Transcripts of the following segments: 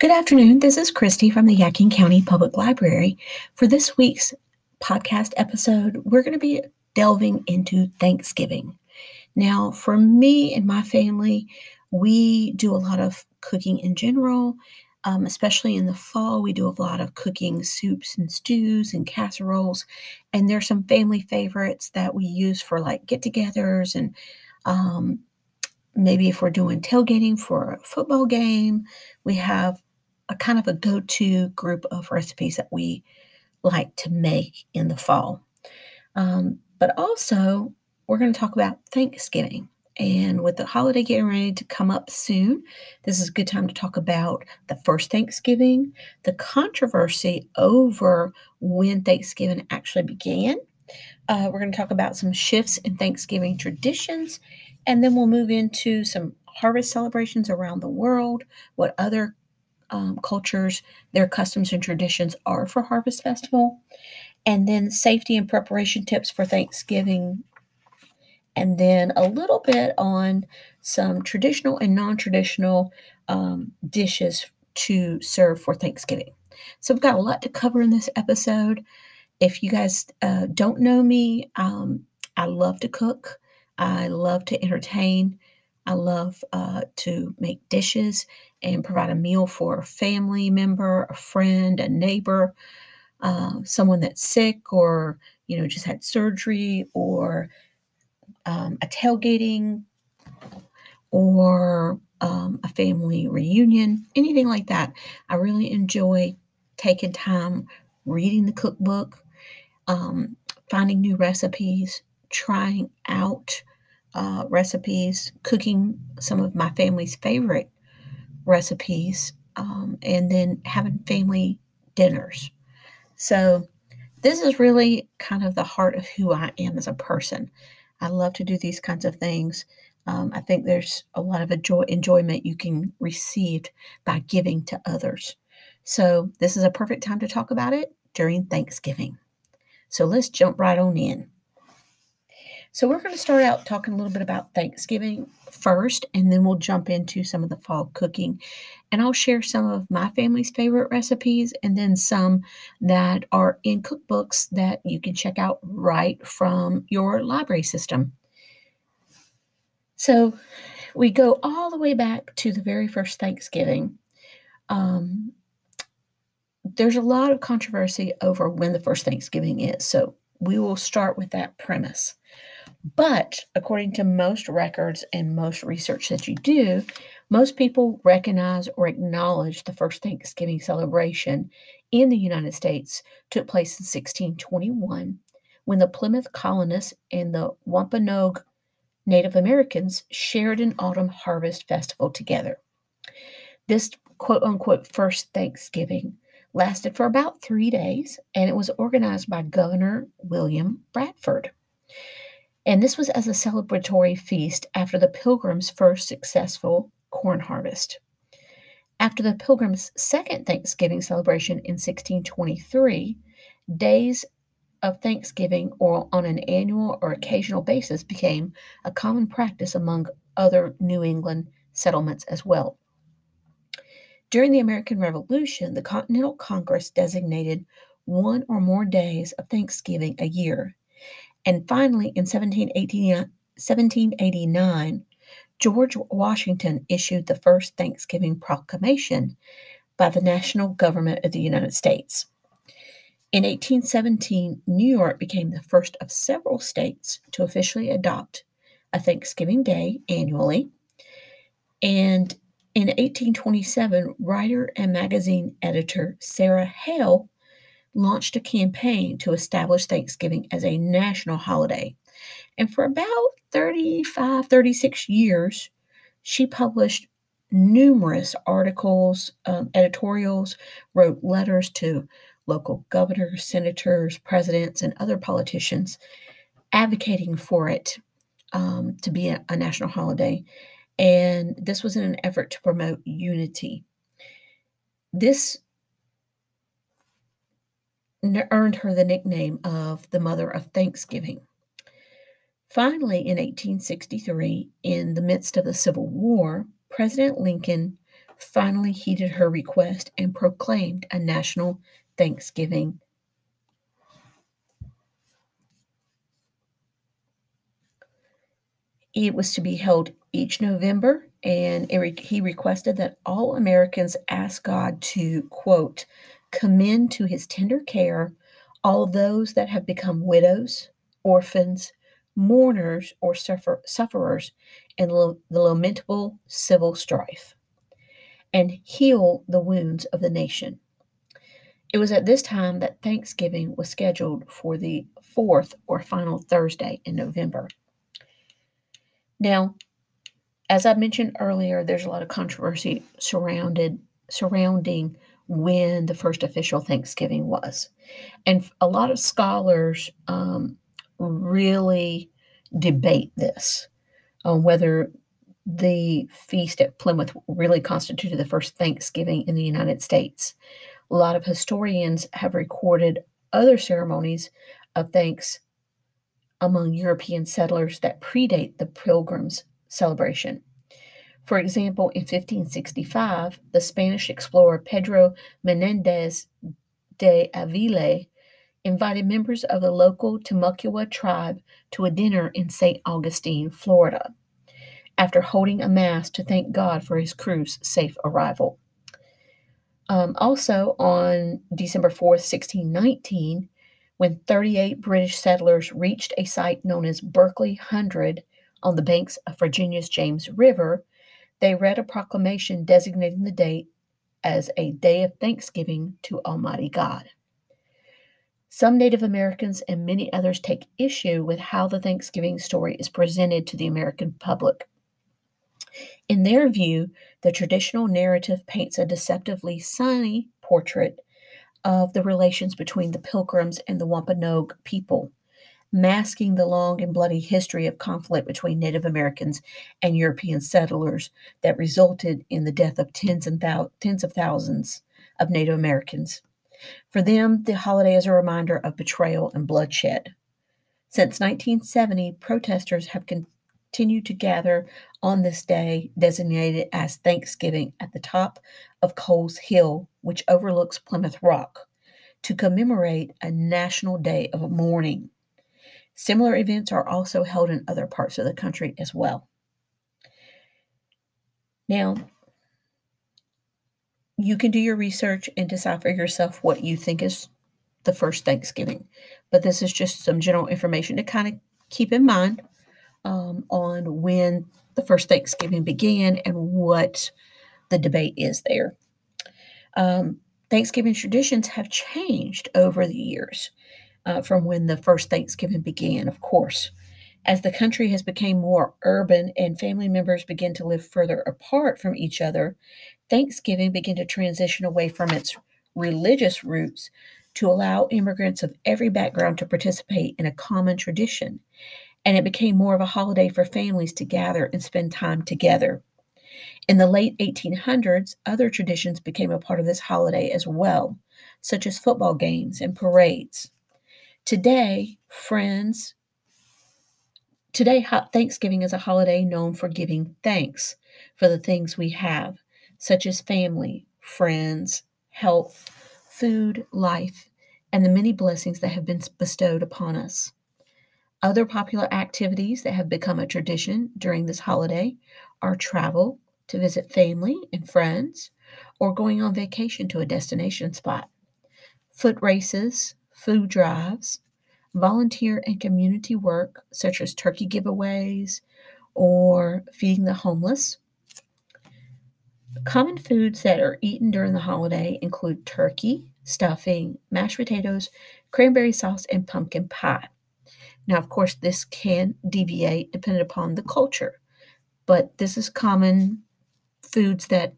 Good afternoon. This is Christy from the Yadkin County Public Library. For this week's podcast episode, we're going to be delving into Thanksgiving. Now, for me and my family, we do a lot of cooking in general, um, especially in the fall. We do a lot of cooking soups and stews and casseroles. And there's some family favorites that we use for like get togethers and um, maybe if we're doing tailgating for a football game, we have a kind of a go to group of recipes that we like to make in the fall. Um, but also, we're going to talk about Thanksgiving. And with the holiday getting ready to come up soon, this is a good time to talk about the first Thanksgiving, the controversy over when Thanksgiving actually began. Uh, we're going to talk about some shifts in Thanksgiving traditions, and then we'll move into some harvest celebrations around the world, what other um, cultures, their customs and traditions are for Harvest Festival, and then safety and preparation tips for Thanksgiving, and then a little bit on some traditional and non traditional um, dishes to serve for Thanksgiving. So, we've got a lot to cover in this episode. If you guys uh, don't know me, um, I love to cook, I love to entertain. I love uh, to make dishes and provide a meal for a family member, a friend, a neighbor, uh, someone that's sick or you know just had surgery or um, a tailgating or um, a family reunion, anything like that. I really enjoy taking time reading the cookbook, um, finding new recipes, trying out uh, recipes, cooking some of my family's favorite recipes, um, and then having family dinners. So, this is really kind of the heart of who I am as a person. I love to do these kinds of things. Um, I think there's a lot of enjoy- enjoyment you can receive by giving to others. So, this is a perfect time to talk about it during Thanksgiving. So, let's jump right on in. So, we're going to start out talking a little bit about Thanksgiving first, and then we'll jump into some of the fall cooking. And I'll share some of my family's favorite recipes and then some that are in cookbooks that you can check out right from your library system. So, we go all the way back to the very first Thanksgiving. Um, there's a lot of controversy over when the first Thanksgiving is. So, we will start with that premise. But according to most records and most research that you do, most people recognize or acknowledge the first Thanksgiving celebration in the United States took place in 1621 when the Plymouth colonists and the Wampanoag Native Americans shared an autumn harvest festival together. This quote unquote first Thanksgiving lasted for about three days and it was organized by Governor William Bradford and this was as a celebratory feast after the Pilgrims' first successful corn harvest. After the Pilgrims' second Thanksgiving celebration in 1623, days of Thanksgiving or on an annual or occasional basis became a common practice among other New England settlements as well. During the American Revolution, the Continental Congress designated one or more days of Thanksgiving a year and finally, in 1789, George Washington issued the first Thanksgiving proclamation by the national government of the United States. In 1817, New York became the first of several states to officially adopt a Thanksgiving Day annually. And in 1827, writer and magazine editor Sarah Hale launched a campaign to establish Thanksgiving as a national holiday. And for about 35, 36 years, she published numerous articles, um, editorials, wrote letters to local governors, senators, presidents, and other politicians advocating for it um, to be a, a national holiday. And this was in an effort to promote unity. This earned her the nickname of the Mother of Thanksgiving. Finally, in 1863, in the midst of the Civil War, President Lincoln finally heeded her request and proclaimed a national Thanksgiving. It was to be held each November, and he requested that all Americans ask God to, quote, commend to his tender care all those that have become widows, orphans, mourners, or suffer- sufferers in lo- the lamentable civil strife, and heal the wounds of the nation. It was at this time that Thanksgiving was scheduled for the fourth or final Thursday in November. Now, as I mentioned earlier, there's a lot of controversy surrounded surrounding when the first official Thanksgiving was. And a lot of scholars um, really debate this on whether the feast at Plymouth really constituted the first Thanksgiving in the United States. A lot of historians have recorded other ceremonies of thanks among European settlers that predate the Pilgrims' celebration. For example, in 1565, the Spanish explorer Pedro Menendez de Avila invited members of the local Timucua tribe to a dinner in St. Augustine, Florida, after holding a mass to thank God for his crew's safe arrival. Um, also, on December 4th, 1619, when 38 British settlers reached a site known as Berkeley Hundred on the banks of Virginia's James River, they read a proclamation designating the date as a day of thanksgiving to Almighty God. Some Native Americans and many others take issue with how the Thanksgiving story is presented to the American public. In their view, the traditional narrative paints a deceptively sunny portrait of the relations between the Pilgrims and the Wampanoag people, masking the long and bloody history of conflict between Native Americans and European settlers that resulted in the death of tens and thou- tens of thousands of Native Americans. For them, the holiday is a reminder of betrayal and bloodshed. Since 1970, protesters have continued to gather on this day, designated as Thanksgiving, at the top of Coles Hill, which overlooks Plymouth Rock, to commemorate a national day of mourning. Similar events are also held in other parts of the country as well. Now, you can do your research and decide for yourself what you think is the first Thanksgiving. But this is just some general information to kind of keep in mind um, on when the first Thanksgiving began and what the debate is there. Um, Thanksgiving traditions have changed over the years uh, from when the first Thanksgiving began, of course. As the country has become more urban and family members begin to live further apart from each other, Thanksgiving began to transition away from its religious roots to allow immigrants of every background to participate in a common tradition. And it became more of a holiday for families to gather and spend time together. In the late 1800s, other traditions became a part of this holiday as well, such as football games and parades. Today, friends, today Thanksgiving is a holiday known for giving thanks for the things we have, such as family, friends, health, food, life, and the many blessings that have been bestowed upon us. Other popular activities that have become a tradition during this holiday are travel to visit family and friends, or going on vacation to a destination spot, foot races, food drives, volunteer and community work such as turkey giveaways or feeding the homeless. Common foods that are eaten during the holiday include turkey, stuffing, mashed potatoes, cranberry sauce, and pumpkin pie. Now, of course, this can deviate depending upon the culture, but this is common foods that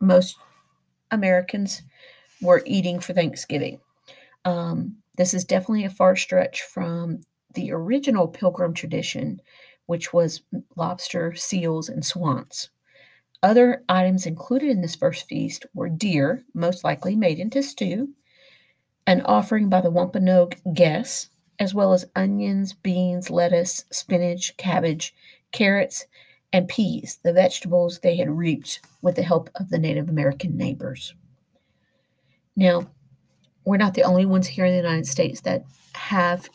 most Americans were eating for Thanksgiving. Um, this is definitely a far stretch from the original pilgrim tradition, which was lobster, seals, and swans. Other items included in this first feast were deer, most likely made into stew, an offering by the Wampanoag guests, as well as onions, beans, lettuce, spinach, cabbage, carrots, and peas, the vegetables they had reaped with the help of the Native American neighbors. Now, we're not the only ones here in the United States that have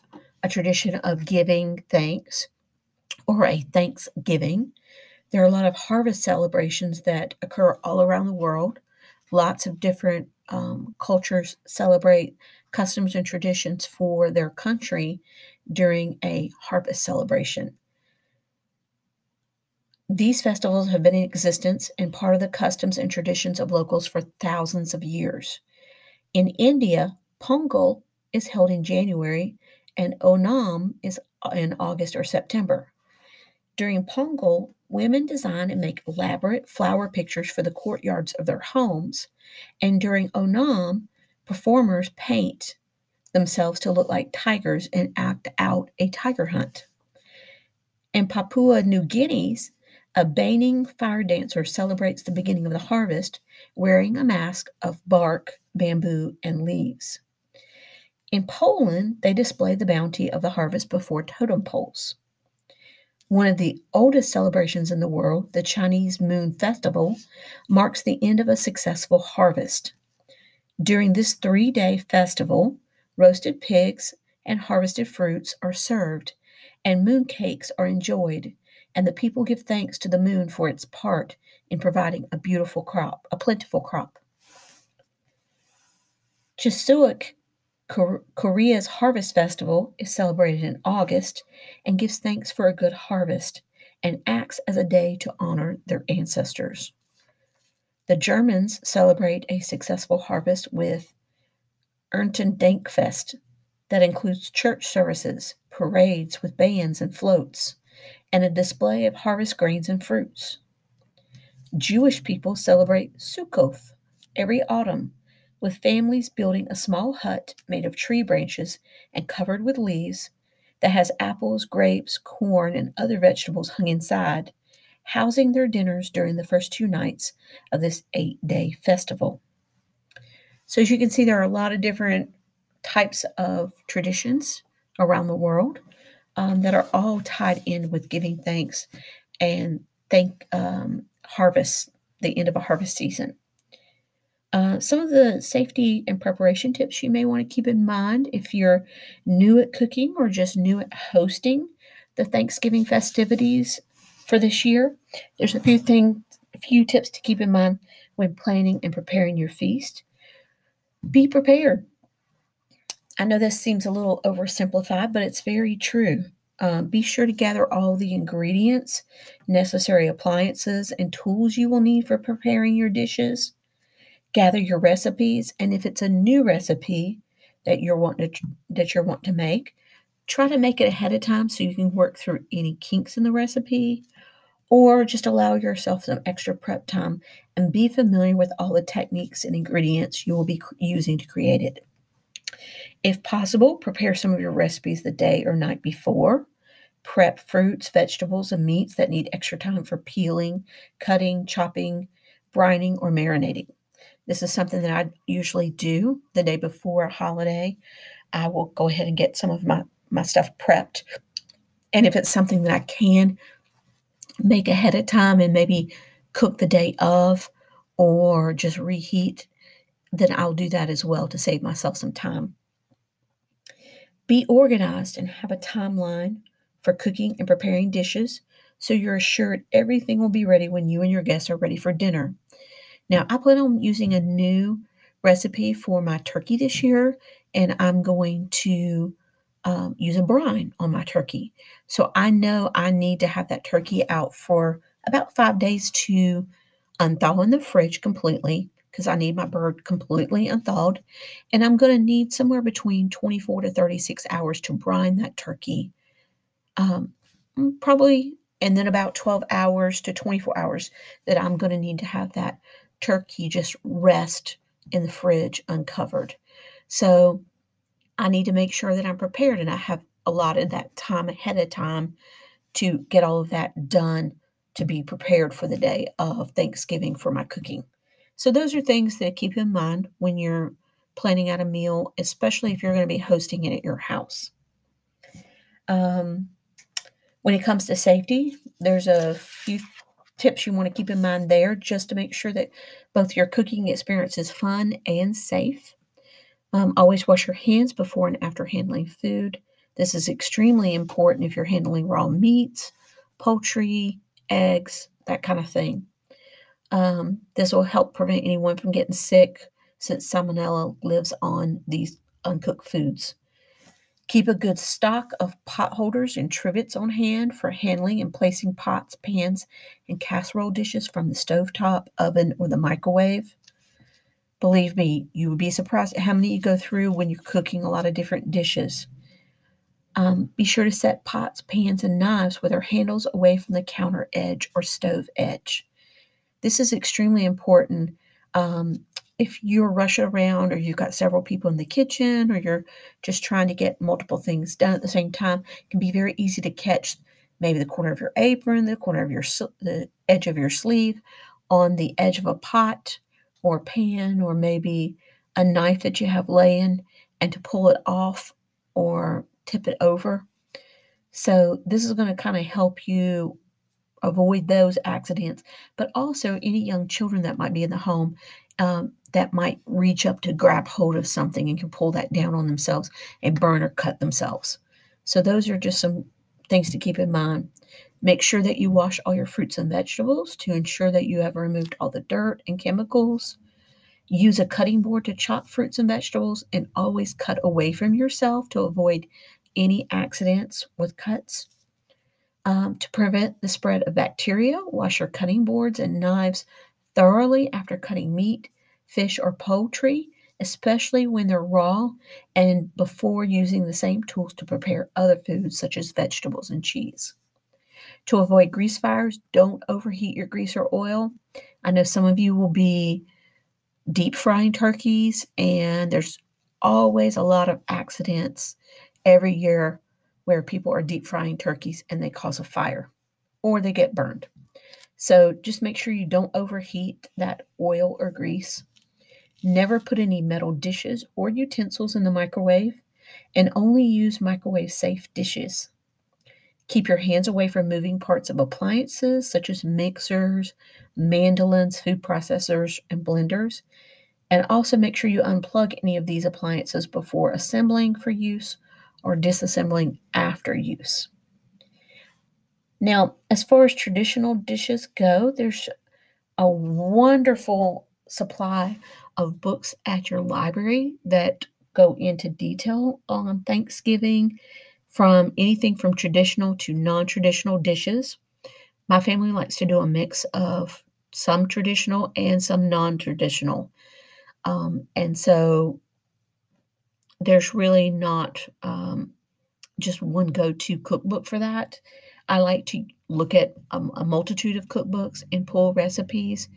a tradition of giving thanks or a Thanksgiving. There are a lot of harvest celebrations that occur all around the world. Lots of different um, cultures celebrate customs and traditions for their country during a harvest celebration. These festivals have been in existence and part of the customs and traditions of locals for thousands of years. In India, Pongal is held in January and Onam is uh, in August or September. During Pongal, women design and make elaborate flower pictures for the courtyards of their homes, and during Onam, performers paint themselves to look like tigers and act out a tiger hunt. In Papua New Guinea's, a Baining fire dancer celebrates the beginning of the harvest wearing a mask of bark, bamboo, and leaves. In Poland, they display the bounty of the harvest before totem poles. One of the oldest celebrations in the world, the Chinese Moon Festival, marks the end of a successful harvest. During this three day festival, roasted pigs and harvested fruits are served, and moon cakes are enjoyed and the people give thanks to the moon for its part in providing a beautiful crop, a plentiful crop. Chuseok, Korea's harvest festival, is celebrated in August and gives thanks for a good harvest and acts as a day to honor their ancestors. The Germans celebrate a successful harvest with Erntedankfest that includes church services, parades with bands and floats, and a display of harvest grains and fruits. Jewish people celebrate Sukkoth every autumn, with families building a small hut made of tree branches and covered with leaves that has apples, grapes, corn, and other vegetables hung inside, housing their dinners during the first two nights of this eight day festival. So, as you can see, there are a lot of different types of traditions around the world um, that are all tied in with giving thanks and thank um, harvest, the end of a harvest season. Uh, some of the safety and preparation tips you may want to keep in mind if you're new at cooking or just new at hosting the Thanksgiving festivities for this year. There's a few things, a few tips to keep in mind when planning and preparing your feast. Be prepared. I know this seems a little oversimplified, but it's very true. Um, be sure to gather all the ingredients, necessary appliances, and tools you will need for preparing your dishes. Gather your recipes, and if it's a new recipe that you're wanting to that you're wanting to make, try to make it ahead of time so you can work through any kinks in the recipe, or just allow yourself some extra prep time and be familiar with all the techniques and ingredients you will be using to create it. If possible, prepare some of your recipes the day or night before. Prep fruits, vegetables, and meats that need extra time for peeling, cutting, chopping, brining, or marinating. This is something that I usually do the day before a holiday. I will go ahead and get some of my, my stuff prepped. And if it's something that I can make ahead of time and maybe cook the day of or just reheat, then I'll do that as well to save myself some time. Be organized and have a timeline for cooking and preparing dishes so you're assured everything will be ready when you and your guests are ready for dinner. Now, I plan on using a new recipe for my turkey this year, and I'm going to um, use a brine on my turkey. So I know I need to have that turkey out for about five days to unthaw in the fridge completely because I need my bird completely unthawed. And I'm going to need somewhere between 24 to 36 hours to brine that turkey. Um, mm, probably, and then about 12 hours to 24 hours that I'm going to need to have that turkey just rest in the fridge uncovered. So I need to make sure that I'm prepared and I have allotted that time ahead of time to get all of that done to be prepared for the day of Thanksgiving for my cooking. So, those are things that keep in mind when you're planning out a meal, especially if you're going to be hosting it at your house. Um, When it comes to safety, there's a few tips you want to keep in mind there just to make sure that both your cooking experience is fun and safe. Um, always wash your hands before and after handling food. This is extremely important if you're handling raw meats, poultry, eggs, that kind of thing. Um, this will help prevent anyone from getting sick since salmonella lives on these uncooked foods. Keep a good stock of pot holders and trivets on hand for handling and placing pots, pans, and casserole dishes from the stovetop, oven, or the microwave. Believe me, you would be surprised at how many you go through when you're cooking a lot of different dishes. Um, be sure to set pots, pans, and knives with their handles away from the counter edge or stove edge. This is extremely important um, if you're rushing around or you've got several people in the kitchen or you're just trying to get multiple things done at the same time, it can be very easy to catch maybe the corner of your apron, the corner of your the edge of your sleeve, on the edge of a pot or pan, or maybe a knife that you have laying, and to pull it off or tip it over. So this is going to kind of help you avoid those accidents, but also any young children that might be in the home um, that might reach up to grab hold of something and can pull that down on themselves and burn or cut themselves. So, those are just some things to keep in mind. Make sure that you wash all your fruits and vegetables to ensure that you have removed all the dirt and chemicals. Use a cutting board to chop fruits and vegetables and always cut away from yourself to avoid any accidents with cuts. Um, to prevent the spread of bacteria, wash your cutting boards and knives thoroughly after cutting meat, fish, or poultry, especially when they're raw, and before using the same tools to prepare other foods such as vegetables and cheese. To avoid grease fires, don't overheat your grease or oil. I know some of you will be deep frying turkeys, and there's always a lot of accidents every year where people are deep frying turkeys and they cause a fire or they get burned. So just make sure you don't overheat that oil or grease. Never put any metal dishes or utensils in the microwave and only use microwave safe dishes. Keep your hands away from moving parts of appliances such as mixers, mandolins, food processors, and blenders. And also make sure you unplug any of these appliances before assembling for use or disassembling after use. Now, as far as traditional dishes go, there's a wonderful supply of books at your library that go into detail on Thanksgiving, from anything from traditional to non traditional dishes. My family likes to do a mix of some traditional and some non traditional. Um, and so there's really not um, just one go to cookbook for that. I like to look at a, a multitude of cookbooks and pull recipes,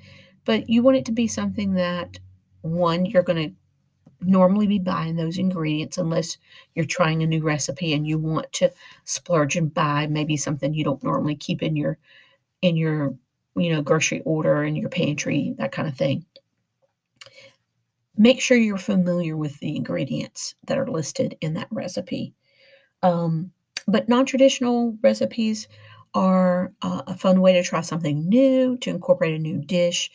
but you want it to be something that one, you're going to normally be buying those ingredients unless you're trying a new recipe and you want to splurge and buy maybe something you don't normally keep in your in your you know grocery order in your pantry that kind of thing make sure you're familiar with the ingredients that are listed in that recipe um, but non traditional recipes are uh, a fun way to try something new, to incorporate a new dish.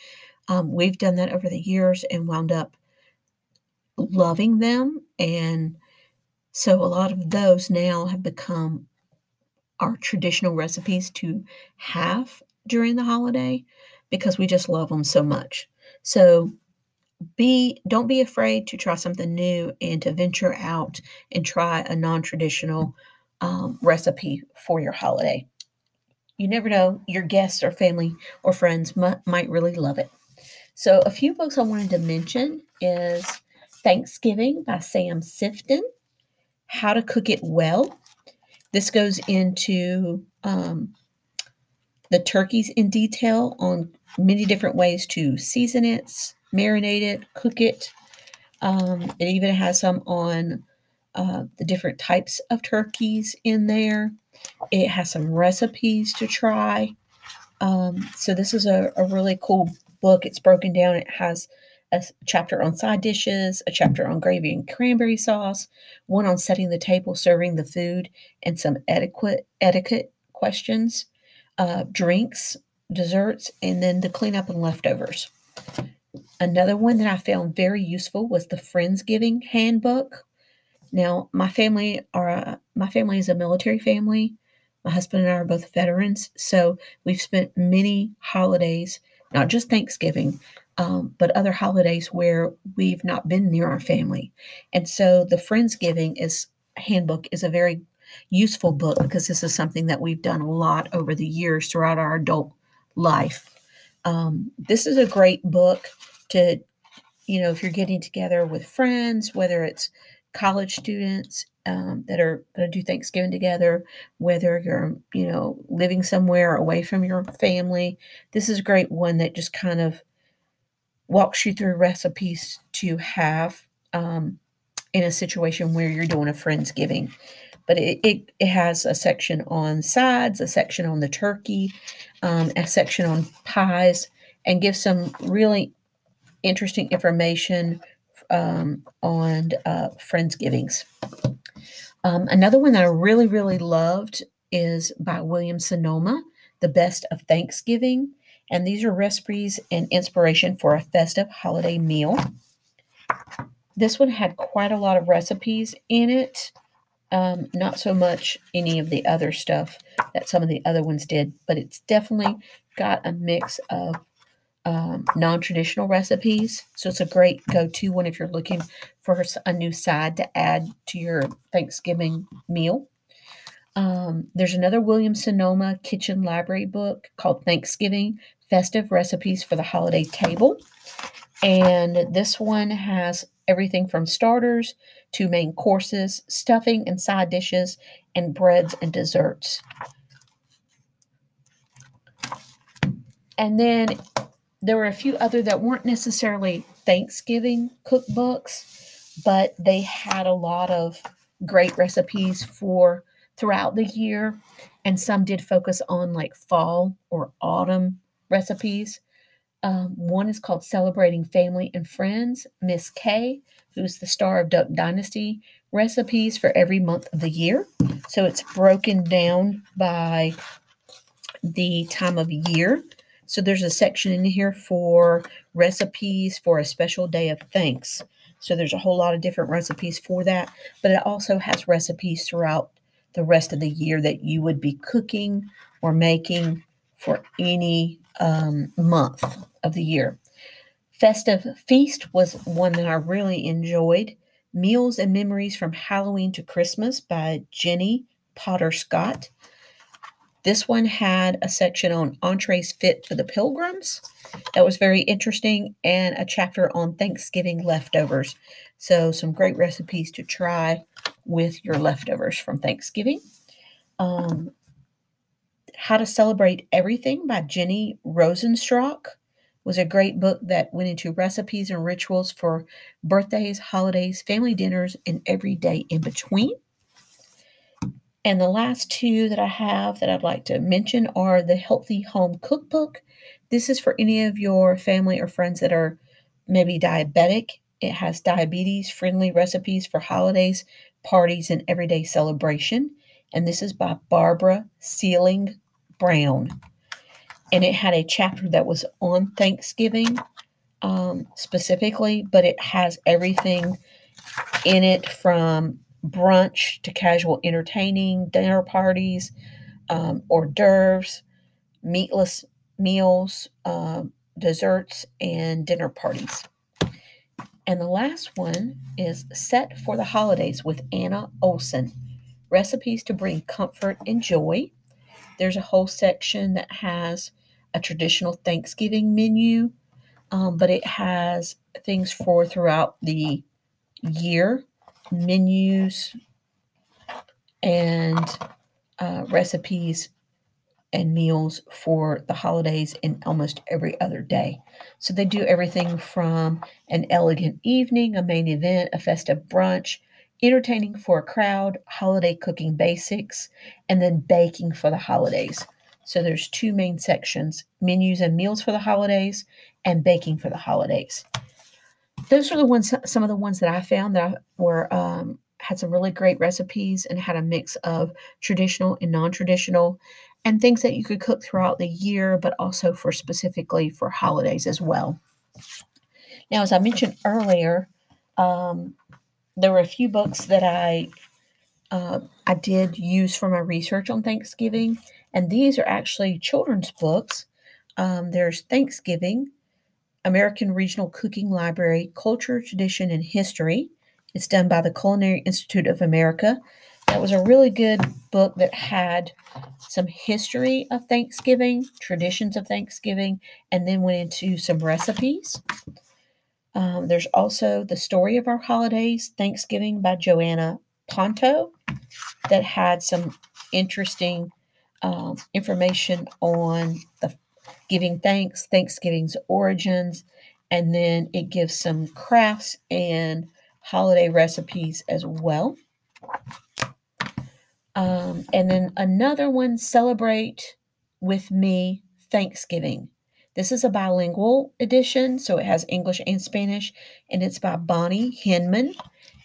Um, we've done that over the years and wound up loving them. And so a lot of those now have become our traditional recipes to have during the holiday because we just love them so much. So be don't be afraid to try something new and to venture out and try a non-traditional um, recipe for your holiday. You never know, your guests or family or friends m- might really love it. So, a few books I wanted to mention is Thanksgiving by Sam Sifton, How to Cook It Well. This goes into um, the turkeys in detail on many different ways to season it, marinate it, cook it. Um, it even has some on uh, the different types of turkeys in there. It has some recipes to try. Um, so this is a, a really cool book. It's broken down. It has a chapter on side dishes, a chapter on gravy and cranberry sauce, one on setting the table, serving the food, and some etiquette etiquette questions, uh, drinks, desserts, and then the cleanup and leftovers. Another one that I found very useful was the Friendsgiving handbook. Now, my family are my family is a military family. My husband and I are both veterans, so we've spent many holidays, not just Thanksgiving, um, but other holidays where we've not been near our family. And so the Friendsgiving is handbook is a very useful book because this is something that we've done a lot over the years throughout our adult life. Um, this is a great book to, you know, if you're getting together with friends, whether it's college students um, that are going to do Thanksgiving together, whether you're, you know, living somewhere away from your family. This is a great one that just kind of walks you through recipes to have um, in a situation where you're doing a Friendsgiving. But it, it, it, has a section on sides, a section on the turkey, um, a section on pies, and gives some really interesting information um, on uh, Friendsgivings. Um, another one that I really, really loved is by William Sonoma, The Best of Thanksgiving. And these are recipes and inspiration for a festive holiday meal. This one had quite a lot of recipes in it. Um, not so much any of the other stuff that some of the other ones did, but it's definitely got a mix of um, non traditional recipes. So it's a great go to one if you're looking for a new side to add to your Thanksgiving meal. Um, there's another William Sonoma kitchen library book called Thanksgiving Festive Recipes for the Holiday Table. And this one has everything from starters to main courses, stuffing and side dishes, and breads and desserts. And then there were a few other that weren't necessarily Thanksgiving cookbooks, but they had a lot of great recipes for throughout the year. And some did focus on like fall or autumn recipes. Um, one is called Celebrating Family and Friends. Miss Kay, who's the star of Duck Dynasty, recipes for every month of the year. So it's broken down by the time of year. So there's a section in here for recipes for a special day of thanks. So there's a whole lot of different recipes for that, but it also has recipes throughout the rest of the year that you would be cooking or making for any um, month of the year. Festive Feast was one that I really enjoyed. Meals and Memories from Halloween to Christmas by Jenny Potter Scott. This one had a section on entrees fit for the pilgrims. That was very interesting, and a chapter on Thanksgiving leftovers. So, some great recipes to try with your leftovers from Thanksgiving. Um, How to Celebrate Everything by Jenny Rosenstrach was a great book that went into recipes and rituals for birthdays, holidays, family dinners, and every day in between. And the last two that I have that I'd like to mention are the Healthy Home Cookbook. This is for any of your family or friends that are maybe diabetic. It has diabetes friendly recipes for holidays, parties, and everyday celebration. And this is by Barbara Seelig Brown. And it had a chapter that was on Thanksgiving um, specifically, but it has everything in it from brunch to casual entertaining, dinner parties, um, hors d'oeuvres, meatless meals, uh, desserts, and dinner parties. And the last one is Set for the Holidays with Anna Olson Recipes to Bring Comfort and Joy. There's a whole section that has a traditional Thanksgiving menu, um, but it has things for throughout the year menus and uh, recipes and meals for the holidays and almost every other day. So they do everything from an elegant evening, a main event, a festive brunch, entertaining for a crowd, holiday cooking basics, and then baking for the holidays. So there's two main sections, menus and meals for the holidays and baking for the holidays those are the ones some of the ones that i found that were um, had some really great recipes and had a mix of traditional and non-traditional and things that you could cook throughout the year, but also for specifically for holidays as well. Now, as I mentioned earlier, um, there were a few books that I uh, I did use for my research on Thanksgiving, and these are actually children's books. Um, there's Thanksgiving, American Regional Cooking Library, Culture, Tradition, and History. It's done by the Culinary Institute of America. That was a really good book that had some history of Thanksgiving, traditions of Thanksgiving, and then went into some recipes. Um, there's also The Story of Our Holidays, Thanksgiving by Joanna Ponto, that had some interesting um, information on the giving thanks, Thanksgiving's origins, and then it gives some crafts and holiday recipes as well. Um, and then another one, Celebrate with Me Thanksgiving. This is a bilingual edition, so it has English and Spanish, and it's by Bonnie Hinman.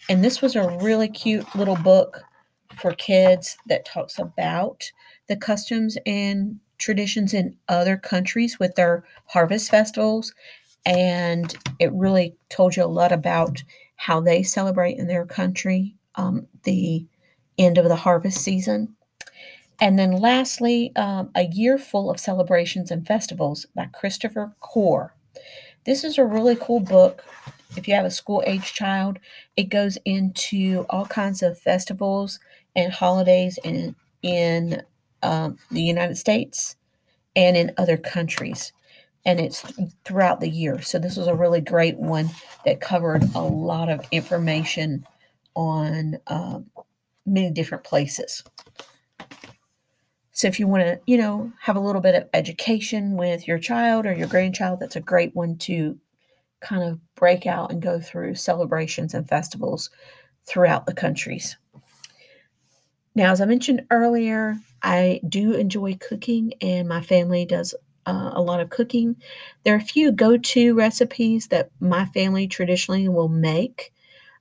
And this was a really cute little book for kids that talks about the customs and traditions in other countries with their harvest festivals. And it really told you a lot about how they celebrate in their country um, the end of the harvest season. And then lastly, um, A Year Full of Celebrations and Festivals by Christopher Corr. This is a really cool book. If you have a school age child, it goes into all kinds of festivals and holidays in, in um, the United States and in other countries. And it's throughout the year. So, this was a really great one that covered a lot of information on um, many different places. So if you want to, you know, have a little bit of education with your child or your grandchild, that's a great one to kind of break out and go through celebrations and festivals throughout the countries. Now, as I mentioned earlier, I do enjoy cooking, and my family does uh, a lot of cooking. There are a few go to recipes that my family traditionally will make.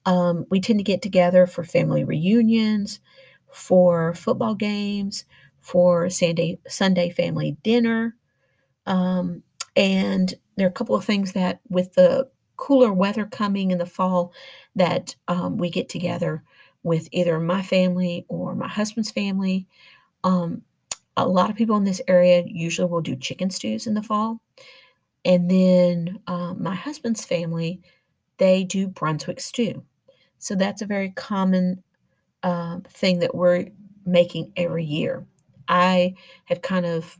Um, we tend to get together for family reunions, for football games, for Sunday Sunday family dinner, um, and there are a couple of things that with the cooler weather coming in the fall that um, we get together with either my family or my husband's family. Um, a lot of people in this area usually will do chicken stews in the fall. And then um, my husband's family, they do Brunswick stew. So that's a very common uh, thing that we're making every year. I have kind of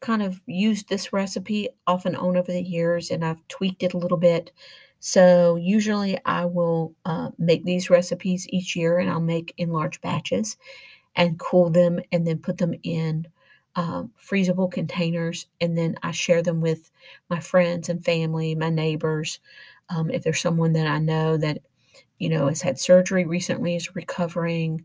kind of used this recipe off and on over the years, and I've tweaked it a little bit. So usually I will uh, make these recipes each year, and I'll make in large batches and cool them, and then put them in um, freezable containers, and then I share them with my friends and family, my neighbors. Um, if there's someone that I know that you know, has had surgery recently, is recovering,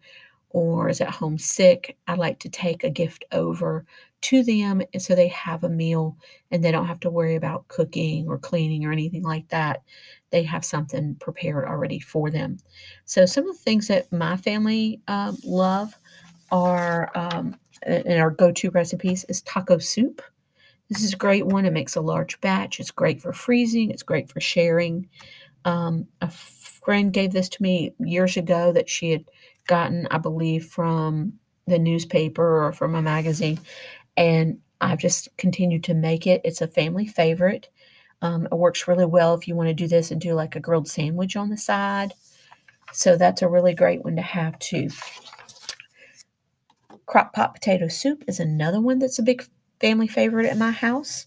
or is at home sick, I like to take a gift over to them so they have a meal and they don't have to worry about cooking or cleaning or anything like that. They have something prepared already for them. So, some of the things that my family um, love are, um, and our go to recipes, is taco soup. This is a great one. It makes a large batch. It's great for freezing, it's great for sharing. Um, a friend gave this to me years ago that she had gotten, I believe, from the newspaper or from a magazine. And I've just continued to make it. It's a family favorite. Um, it works really well if you want to do this and do like a grilled sandwich on the side. So that's a really great one to have too. Crock pot potato soup is another one that's a big family favorite at my house.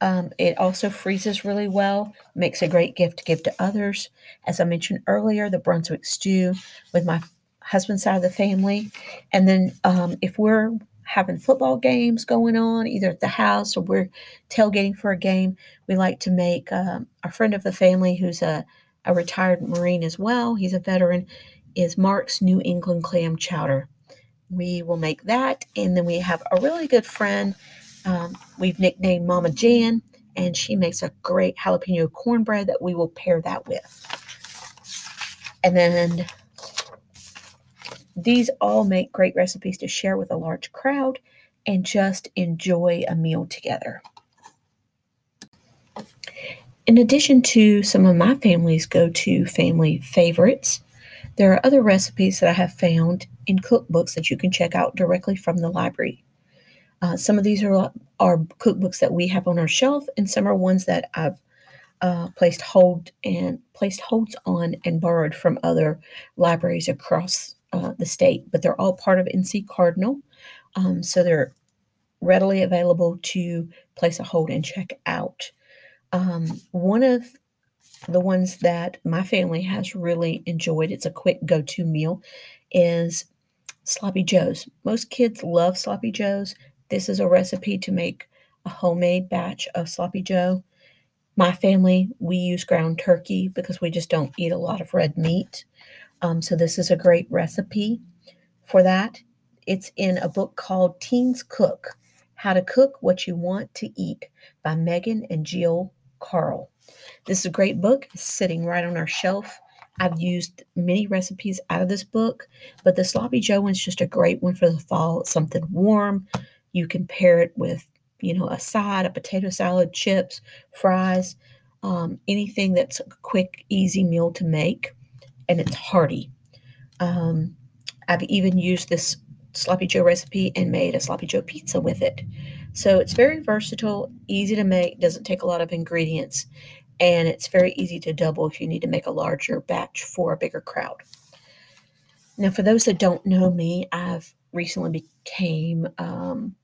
Um, it also freezes really well, makes a great gift to give to others. As I mentioned earlier, the Brunswick stew with my husband's side of the family. And then um, if we're having football games going on, either at the house or we're tailgating for a game, we like to make um, a friend of the family who's a, a retired Marine as well, he's a veteran, is Mark's New England clam chowder. We will make that. And then we have a really good friend um, we've nicknamed Mama Jan, and she makes a great jalapeno cornbread that we will pair that with. And then these all make great recipes to share with a large crowd and just enjoy a meal together. In addition to some of my family's go to family favorites, there are other recipes that I have found in cookbooks that you can check out directly from the library. Uh, some of these are, are cookbooks that we have on our shelf, and some are ones that I've uh, placed hold and placed holds on and borrowed from other libraries across uh, the state. But they're all part of NC Cardinal, um, so they're readily available to place a hold and check out. Um, one of the ones that my family has really enjoyed, it's a quick go to meal, is Sloppy Joe's. Most kids love Sloppy Joe's. This is a recipe to make a homemade batch of Sloppy Joe. My family, we use ground turkey because we just don't eat a lot of red meat. Um, so, this is a great recipe for that. It's in a book called Teens Cook How to Cook What You Want to Eat by Megan and Jill Carle. This is a great book, it's sitting right on our shelf. I've used many recipes out of this book, but the Sloppy Joe one's just a great one for the fall. It's something warm. You can pair it with, you know, a side, a potato salad, chips, fries, um, anything that's a quick, easy meal to make, and it's hearty. Um, I've even used this Sloppy Joe recipe and made a Sloppy Joe pizza with it. So it's very versatile, easy to make, doesn't take a lot of ingredients, and it's very easy to double if you need to make a larger batch for a bigger crowd. Now, for those that don't know me, I've recently became um,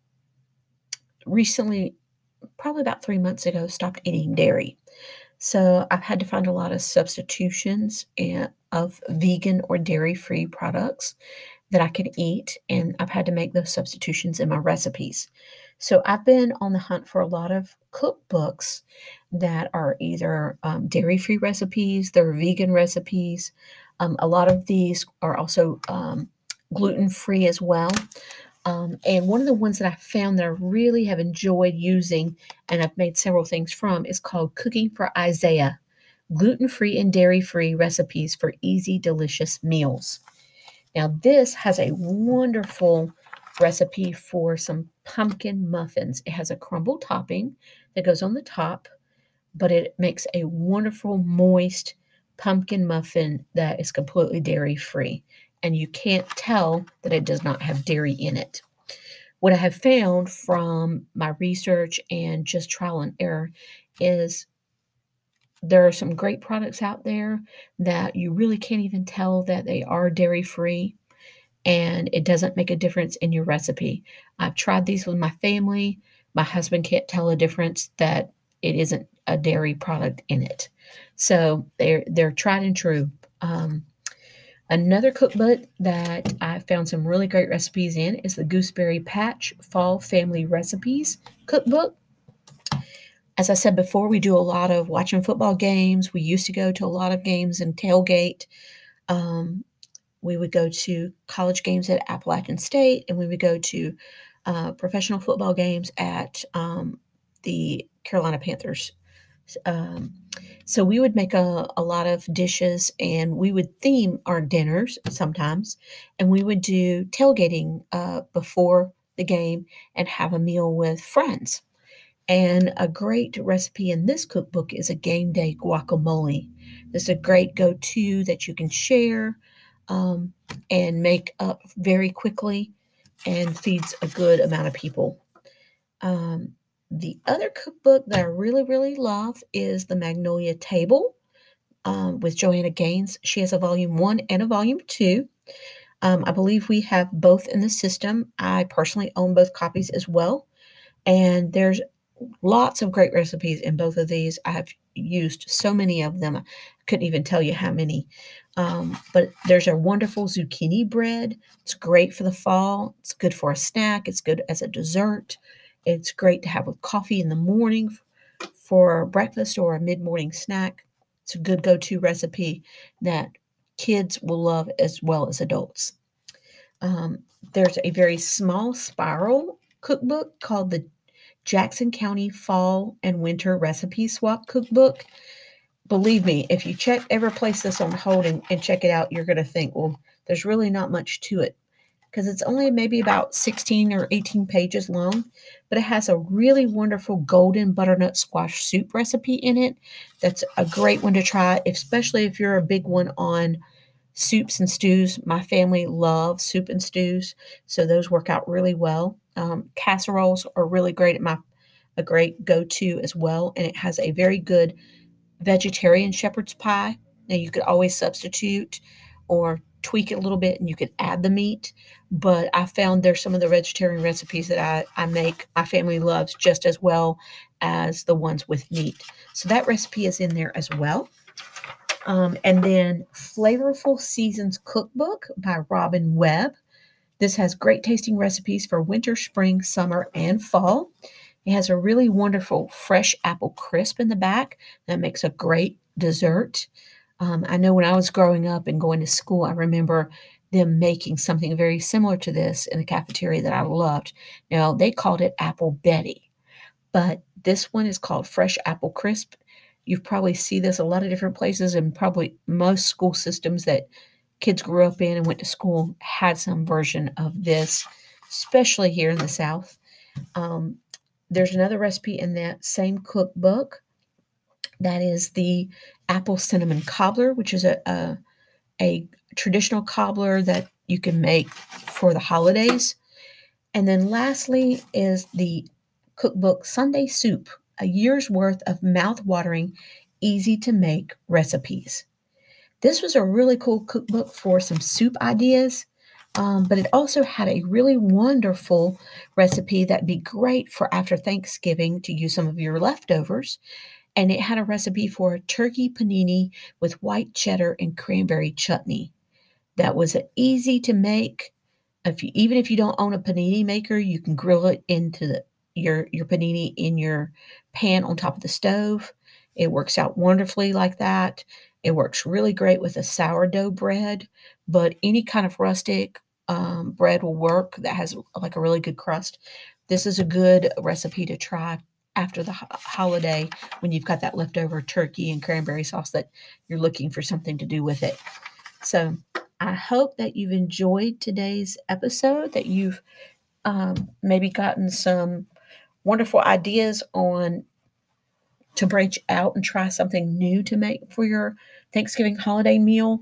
recently, probably about three months ago, stopped eating dairy. So I've had to find a lot of substitutions and, of vegan or dairy free products that I can eat, and I've had to make those substitutions in my recipes. So I've been on the hunt for a lot of cookbooks that are either um, dairy free recipes, they're vegan recipes. Um, a lot of these are also um, gluten free as well. Um, and one of the ones that I found that I really have enjoyed using and I've made several things from is called Cooking for Isaiah Gluten Free and Dairy Free Recipes for Easy, Delicious Meals. Now, this has a wonderful recipe for some pumpkin muffins. It has a crumble topping that goes on the top, but it makes a wonderful, moist pumpkin muffin that is completely dairy free. And you can't tell that it does not have dairy in it. What I have found from my research and just trial and error is there are some great products out there that you really can't even tell that they are dairy free and it doesn't make a difference in your recipe. I've tried these with my family. My husband can't tell a difference that it isn't a dairy product in it. So they're they're tried and true. Um, another cookbook that I found some really great recipes in is the Gooseberry Patch Fall Family Recipes Cookbook. As I said before, we do a lot of watching football games. We used to go to a lot of games and tailgate. Um, we would go to college games at Appalachian State, and we would go to uh, professional football games at um, the Carolina Panthers. Um, so we would make a, a lot of dishes and we would theme our dinners sometimes, and we would do tailgating uh, before the game and have a meal with friends. And a great recipe in this cookbook is a game day guacamole. This is a great go to that you can share um, and make up very quickly and feeds a good amount of people. Um, the other cookbook that I really, really love is The Magnolia Table um, with Joanna Gaines. She has a volume one and a volume two. Um, I believe we have both in the system. I personally own both copies as well. And there's lots of great recipes in both of these. I've used so many of them. I couldn't even tell you how many. Um, but there's a wonderful zucchini bread. It's great for the fall. It's good for a snack. It's good as a dessert. It's great to have with coffee in the morning for breakfast or a mid morning snack. It's a good go to recipe that kids will love as well as adults. Um, there's a very small spiral cookbook called the Jackson County Fall and Winter Recipe Swap Cookbook. Believe me, if you check ever place this on hold and, and check it out, you're going to think, well, There's really not much to it because it's only maybe about 16 or 18 pages long, but it has a really wonderful golden butternut squash soup recipe in it. That's a great one to try, especially if you're a big one on soups and stews. My family loves soup and stews, so those work out really well. Um, casseroles are really great at my a great go-to as well, and it has a very good vegetarian shepherd's pie. Now you could always substitute or tweak it a little bit and you can add the meat. But I found there's some of the vegetarian recipes that I, I make my family loves just as well as the ones with meat. So that recipe is in there as well. Um, and then Flavorful Seasons Cookbook by Robin Webb. This has great tasting recipes for winter, spring, summer, and fall. It has a really wonderful fresh apple crisp in the back that makes a great dessert. Um, I know when I was growing up and going to school, I remember them making something very similar to this in the cafeteria that I loved. Now, they called it Apple Betty, but this one is called Fresh Apple Crisp. You've probably see this a lot of different places, and probably most school systems that kids grew up in and went to school had some version of this, especially here in the South. Um, there's another recipe in that same cookbook that is the apple cinnamon cobbler, which is a, a, a traditional cobbler that you can make for the holidays. And then lastly is the cookbook Sunday Soup, a year's worth of mouth-watering, easy to make recipes. This was a really cool cookbook for some soup ideas um, but it also had a really wonderful recipe that'd be great for after Thanksgiving to use some of your leftovers. And it had a recipe for a turkey panini with white cheddar and cranberry chutney. That was easy to make. If you, even if you don't own a panini maker, you can grill it into the, your your panini in your pan on top of the stove. It works out wonderfully like that. It works really great with a sourdough bread, but any kind of rustic um, bread will work that has like a really good crust. This is a good recipe to try after the ho- holiday when you've got that leftover turkey and cranberry sauce that you're looking for something to do with it. So I hope that you've enjoyed today's episode, that you've um, maybe gotten some wonderful ideas on to branch out and try something new to make for your Thanksgiving holiday meal.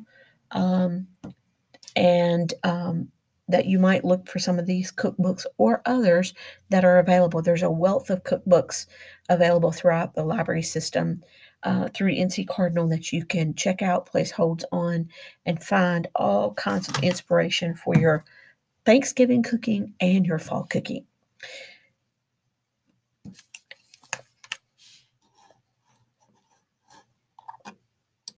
Um, and um, that you might look for some of these cookbooks or others that are available. There's a wealth of cookbooks available throughout the library system uh, through NC Cardinal that you can check out, place holds on, and find all kinds of inspiration for your Thanksgiving cooking and your fall cooking.